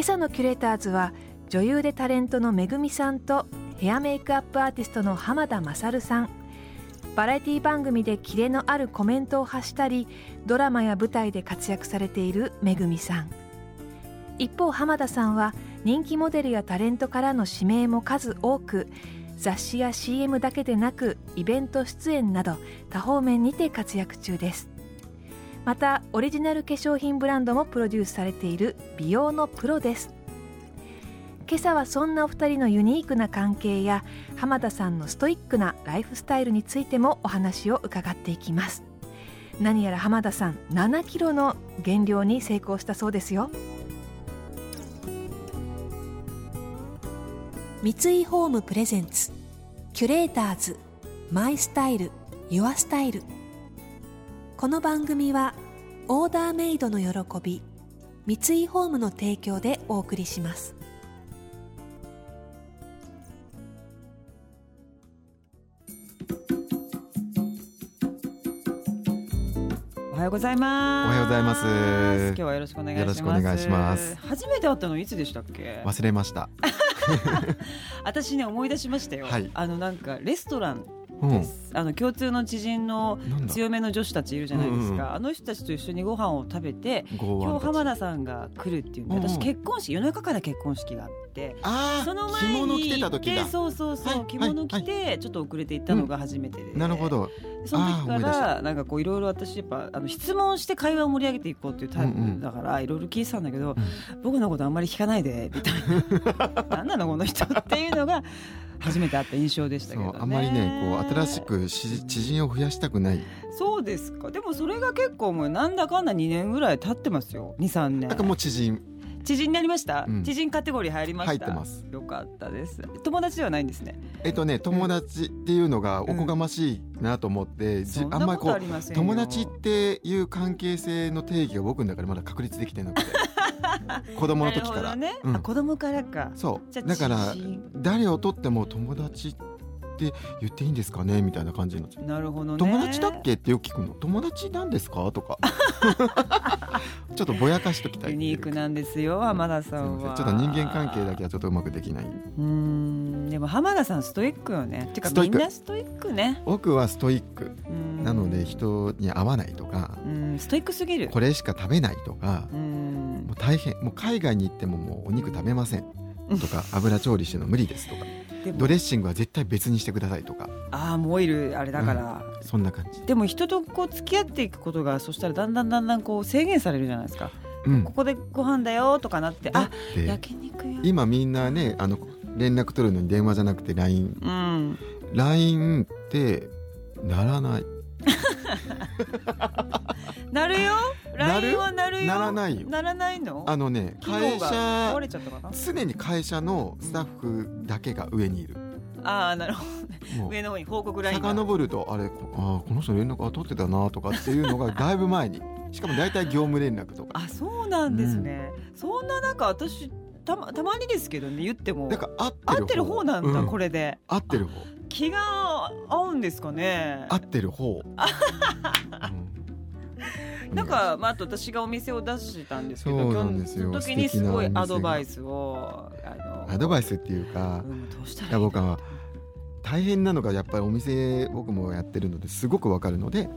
今朝のキュレーターズは女優でタレントのめぐみさんとヘアメイクアップアーティストの浜田勝さん。バラエティ番組でキレのあるコメントを発したりドラマや舞台で活躍されているめぐみさん。一方浜田さんは人気モデルやタレントからの指名も数多く雑誌や CM だけでなくイベント出演など多方面にて活躍中です。またオリジナル化粧品ブランドもプロデュースされている美容のプロです。今朝はそんなお二人のユニークな関係や浜田さんのストイックなライフスタイルについてもお話を伺っていきます。何やら浜田さん7キロの減量に成功したそうですよ。三井ホームプレゼンツキュレーターズマイスタイルユアスタイル。この番組はオーダーメイドの喜び三井ホームの提供でお送りしますおはようございます。おはようございます今日はよろしくお願いします。よろしくお願いします初めて会ったのいつでしたっけ？忘れました。私ね思い出しましたよ。はいあのなんかレストランうんで。す。あの共通の知人の。強めの女子たちいるじゃないですか。うんうんあの人たちと一緒にご飯を食べて、今日浜田さんが来るっていうんで、うんうん私結婚式夜中から結婚式があって。あそのあ、着前物着てた時だ。そうそうそう、はい着物着てちょっと遅れて行ったのが初めてで、なるほど。その時からなんかこういろいろ私やっぱあの質問して会話を盛り上げていこうっていうタイプだからいろいろ聞いてたんだけど、僕のことあんまり聞かないでみたいな 何なのこの人っていうのが初めて会った印象でしたけどね。あんまりね、こう新しくし知人を増やしたくない。そうですか。でもそれが結構もうなんだかんだ2年ぐらい経ってますよ。23年。なんかもう知人。知人になりました、うん。知人カテゴリー入りました？入ってます。よかったです。友達ではないんですね。えっとね、友達っていうのがおこがましいなと思って、じそんあんまりこう。友達っていう関係性の定義が僕の中でまだ確立できてなくて子供の時から、ね、うん。あ子供からか。そう。だから誰をとっても友達って言っていいんですかね？みたいな感じになっちゃうなるほどね。友達だっけってよく聞くの。友達なんですか？とか。ちょっとぼやかしときたいユニークなんですよ浜田さんは。せん。ちょっと人間関係だけはちょっとうまくできない。うーん。でも浜田さんストイックよね。てかみんなストイックね。僕はストイック。うん。なので人に会わないとか。うん。ストイックすぎる。これしか食べないとか。うん大変もう海外に行ってももうお肉食べません。とか油調理してるの無理ですとか。ドレッシングは絶対別にしてくださいとか。ああもうオイルあれだから、そんな感じ、でも人とこう付き合っていくことがそしたらだんだんだんだんこう制限されるじゃないですか、うん。こ、こでご飯だよとかなってあて焼肉よ今みんなねあの連絡取るのに電話じゃなくて LINE うん。LINE ってならない なるよ？なる LINE はなるよ？ならないよ。ならないの？あのね会が社壊れちゃったかな？常に会社のスタッフだけが上にいる。ああなるほどもう。上の方に報告ラインが。遡るとあれこあこの人連絡あ取ってたなとかっていうのがだいぶ前に。しかも大体業務連絡とか。あそうなんですね、そんな中私たまたまにですけどね言っても。だから合ってる合ってる方なんだ、うん。これで。合ってる方気が合うんですかね。合ってる方、うん。なんか、まあ、あと私がお店を出したんですけどそうなんですよ。時にすごいアドバイスをあのアドバイスっていうかうん、どうしたらいいいや僕は大変なのがやっぱりお店僕もやってるのですごくわかるので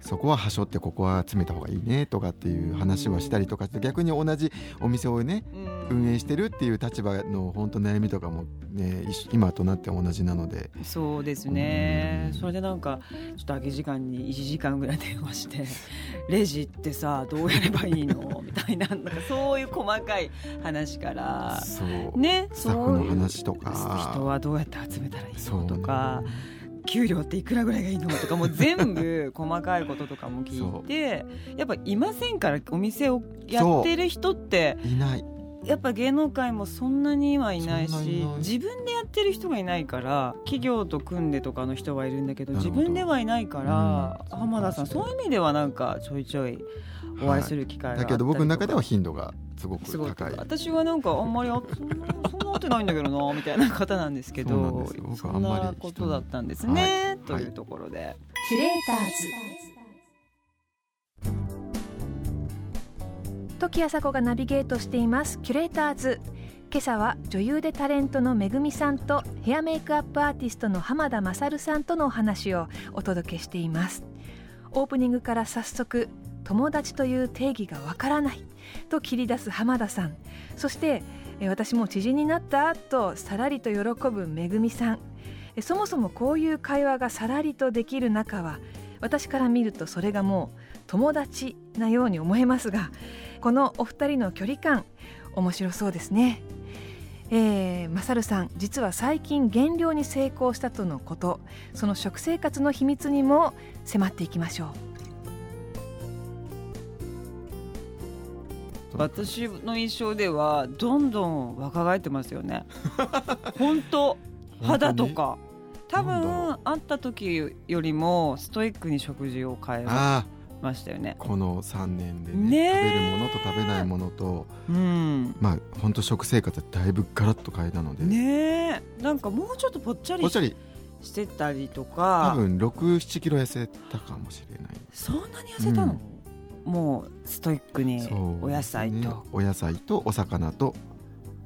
そこははしょってここは詰めた方がいいねとかっていう話はしたりとかして逆に同じお店をねうん。運営してるっていう立場の本当悩みとかもね今となって同じなので。そうですね。うん。それでなんかちょっと空き時間に1時間ぐらい電話して「レジってさどうやればいいの?」みたいななんかそういう細かい話から。そう。ねスタッフの話とか。人はどうやって集めたらいいの？そうとか。給料っていくらぐらいがいいのとかもう全部細かいこととかも聞いてやっぱいませんからお店をやってる人っていない。やっぱ芸能界もそんなにはいないし自分でやってる人がいないから企業と組んでとかの人はいるんだけど自分ではいないから、うん。浜田さんそういう意味ではなんかちょいちょいお会いする機会があったりとか、だけど僕の中では頻度がすごく高い。私はなんかあんまりあそんなってないんだけどなみたいな方なんですけどそんあんまりなことだったんですね、はい。というところで、キュレーターズ。時あさこがナビゲートしていますキュレーターズ。今朝は女優でタレントのめぐみさんとヘアメイクアップアーティストの浜田勝さんとのお話をお届けしています。オープニングから早速友達という定義がわからないと切り出す浜田さん。そしてえ私も知人になった？とさらりと喜ぶめぐみさんえそもそもこういう会話がさらりとできる仲は私から見るとそれがもう友達なように思えますがこのお二人の距離感面白そうですね。えー、マサルさん実は最近減量に成功したとのこと。その食生活の秘密にも迫っていきましょう。私の印象ではどんどん若返ってますよね。本当肌とか。多分会った時よりもストイックに食事を変えあましたよね。あこの3年でねねえ。食べるものと食べないものと。うん。まあ本当食生活だいぶガラッと変えたので、ねえ。なんかもうちょっとぽっちゃりぽっちゃり。してたりと多か分67キロ痩せたかもしれない。そんなに痩せたの、もうストイックにお野菜ねと。お野菜とお魚と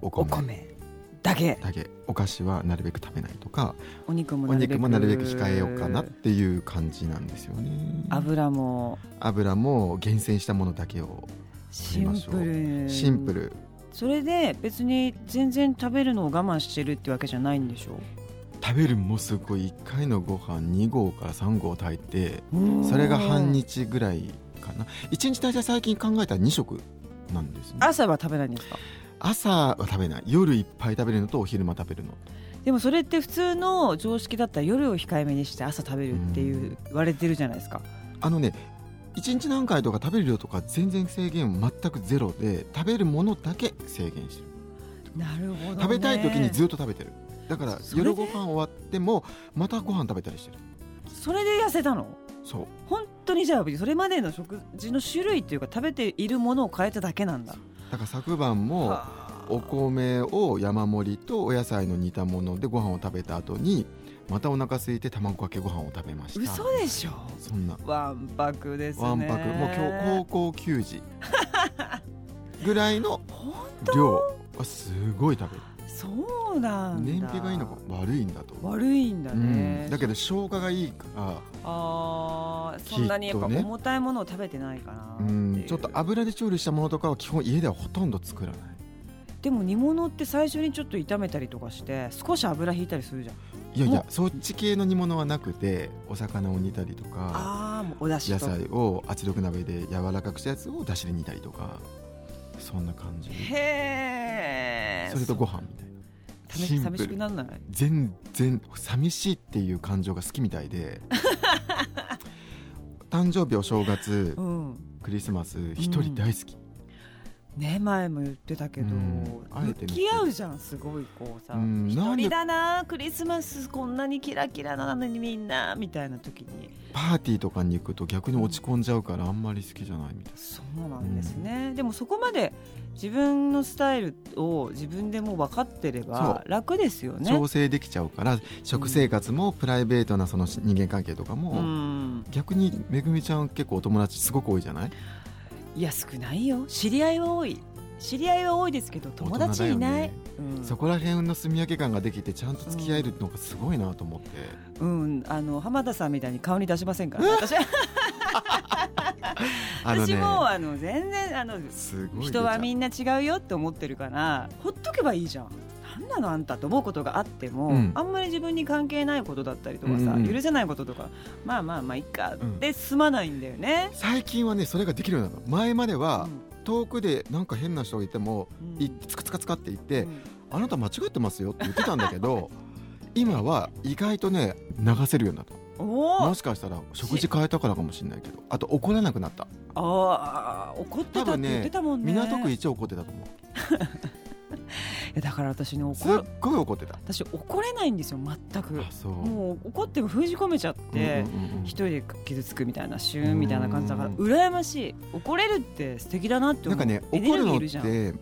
おお米。米だけ。だけ。お菓子はなるべく食べないとかお肉もおなるべく。肉もなるべく控えようかなっていう感じなんですよね。油も。油も厳選したものだけをシンプル。シンプル。それで別に全然食べるのを我慢してるってわけじゃないんでしょ？食べるもすごい。1回のご飯2合から3合炊いてうそれが半日ぐらいかな。1日大体最近考えたら2食なんですね。朝は食べないんですか？朝は食べない。夜いっぱい食べるのとお昼間食べるの。でもそれって普通の常識だったら夜を控えめにして朝食べるっていう言われてるじゃないですか。あのね1日何回とか食べる量とか全然制限全くゼロで食べるものだけ制限してる。なるほど、ね、食べたい時にずっと食べてる。だから夜ご飯終わってもまたご飯食べたりしてる。それで痩せたの？そう。本当にじゃあそれまでの食事の種類っていうか食べているものを変えただけなんだ。だから昨晩もはあ。お米を山盛りとお野菜の煮たものでご飯を食べた後にまたお腹空いて卵かけご飯を食べました。嘘でしょ？そんな。わんぱくですね。わんぱく。もう今日高校球児。ぐらいの量はすごい食べるそうなんだ。燃費がいいのか悪いんだと。悪いんだね、うん、だけど消化がいいからあーそんなにやっぱ重たいものを食べてないかなってういう。ん。ちょっと油で調理したものとかは基本家ではほとんど作らない。でも煮物って最初にちょっと炒めたりとかして少し油引いたりするじゃん。いやいもやそっち系の煮物はなくてお魚を煮たりとかああもうお出汁と野菜を圧力鍋で柔らかくしたやつをだしで煮たりとかそんな感じ。へえそれとご飯みたいな寂しくなんない？全然寂しいっていう感情が好きみたいで。誕生日お正月うん。クリスマス一人大好き、ね前も言ってたけど、うん。向き合うじゃんすごいこうさ。うん一人だなクリスマスこんなにキラキラなのにみんなみたいな時に。パーティーとかに行くと逆に落ち込んじゃうからあんまり好きじゃないみたいそうなんですね、でもそこまで自分のスタイルを自分でもう分かってればそ楽ですよな、ね。調整できちゃうから食生活もプライベートなその人間関係とかも、うん。逆にめぐみちゃん結構お友達すごく多いじゃない？いや少ないよ。知り合いは多い。知り合いは多いですけど友達いない、ね。うん。そこら辺の住み分け感ができてちゃんと付き合えるのがすごいなと思って、うん、あの浜田さんみたいに顔に出しませんか？ら、ね、私は。あの私もあの全然あの人はみんんな違うよって思ってるからほっとけばいいじゃんなのあんたと思うことがあっても、うん。あんまり自分に関係ないことだったりとかさ、うんうん許せないこととかまあまあまあいっかうん。で済まないんだよね。最近はねそれができるようになるの。前まではうん。遠くでなんか変な人がいても、うん。いつかつかつかって言って、うん。あなた間違ってますよって言ってたんだけど 今は意外とね流せるようになった。もしかしたら食事変えたからかもしれないけどあと怒らなくなった。ああ怒ってたって言ってたもんね港区一応怒ってたと思う やだから私ね怒る。ごい怒ってた。私怒れないんですよ全く。もう怒っても封じ込めちゃって、一人で傷つくみたいなシューンみたいな感じだからうん。羨ましい。怒れるって素敵だなって思う。なんかね怒るのっルギーいるじゃん。て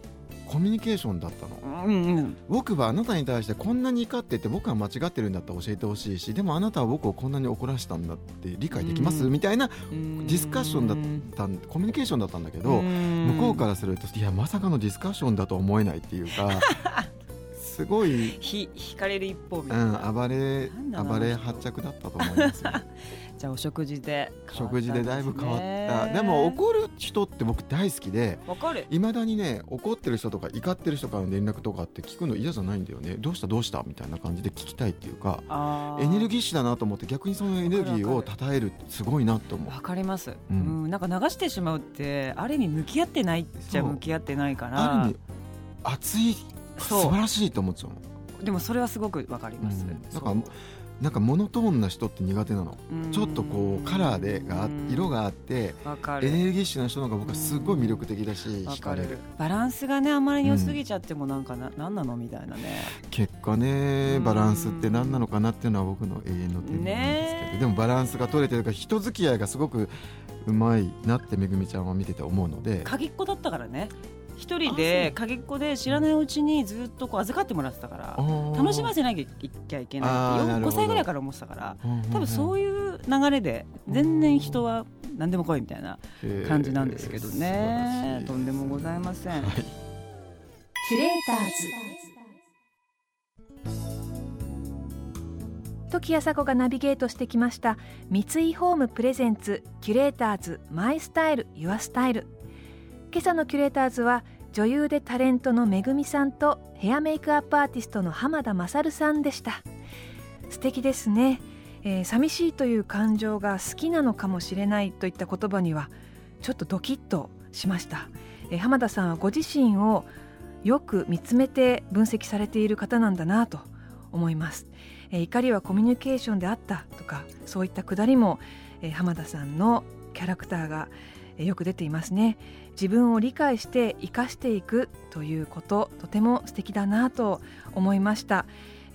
コミュニケーションだったの。うんうん。僕はあなたに対してこんなに怒ってて僕は間違ってるんだったら教えてほしいしでもあなたは僕をこんなに怒らしたんだって理解できます、うん。みたいなうん。ディスカッションだったんコミュニケーションだったんだけど、向向こうからするといやまさかのディスカッションだとは思えないっていうか すごい、ひ引かれる一方みうたいな、ん、暴れ暴れ発着だったと思いますよ じゃあお食事で変わったん食事でだいぶ変わった。ねでも怒る人って僕大好きでいまだにね怒ってる人とか怒ってる人からの連絡とかって聞くの嫌じゃないんだよね。どうしたどうしたみたいな感じで聞きたいっていうかエネルギッシュだなと思って逆にそのエネルギーを称えるすごいなって思う。わかります、ううんんなんか流してしまうってある意味向き合ってないっちゃ向き合ってないから。ある意味熱い素晴らしいと思っちゃうのでもそれはすごくわかります、うん。だからなんかモノトーンな人って苦手なの。うん。ちょっとこうカラーでが色があってエネルギッシュな人の方が僕はすごい魅力的だしわ惹かれる。バランスがねあんまり良すぎちゃってもなんかな、なんなのみたいなね。結果ねバランスって何なのかなっていうのは僕の永遠のテーマなんですけど、ねえ。でもバランスが取れてるから人付き合いがすごくうまいなってめぐみちゃんは見てて思うので。鍵っ子だったからね一人で鍵っ子で知らないうちにずっとこう預かってもらってたから楽しませなきゃいけないって5あーなるほど。歳ぐらいから思ってたから多分そういいう流れで全然人は何でも来いみたいなう感じなんですけどね、とんでもございません、はい。キュレーターズ。時あさこがナビゲートしてきました三井ホームプレゼンツキュレーターズマイスタイルユアスタイル今朝のキュレーターズは女優でタレントのめぐみさんとヘアメイクアップアーティストの浜田勝さんでした。素敵ですね、えー寂しいという感情が好きなのかもしれないといった言葉にはちょっとドキッとしました、えー浜田さんはご自身をよく見つめて分析されている方なんだなと思います、えー怒りはコミュニケーションであったとかそういったくだりも、えー浜田さんのキャラクターがよく出ていますね。自分を理解して生かしていくということとても素敵だなと思いました。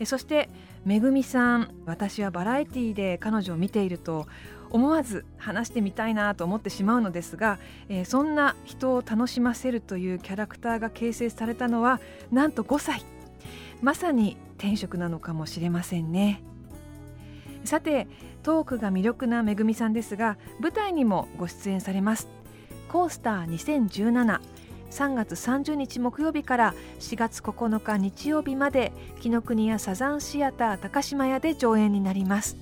そしてめぐみさん私はバラエティーで彼女を見ていると思わず話してみたいなと思ってしまうのですが、えーそんな人を楽しませるというキャラクターが形成されたのはなんと5歳。まさに転職なのかもしれませんね。さてトークが魅力なめぐみさんですが舞台にもご出演されます。コースター2017 3月30日木曜日から4月9日日曜日まで紀ノ国屋サザンシアター高島屋で上演になります。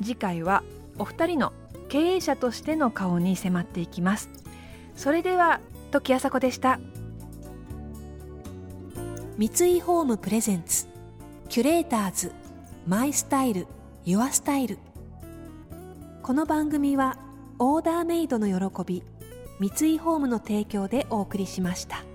次回はお二人の経営者としての顔に迫っていきます。それでは時あさこでした。三井ホームプレゼンツキュレーターズマイスタイル。Your Style この番組はオーダーメイドの喜び三井ホームの提供でお送りしました。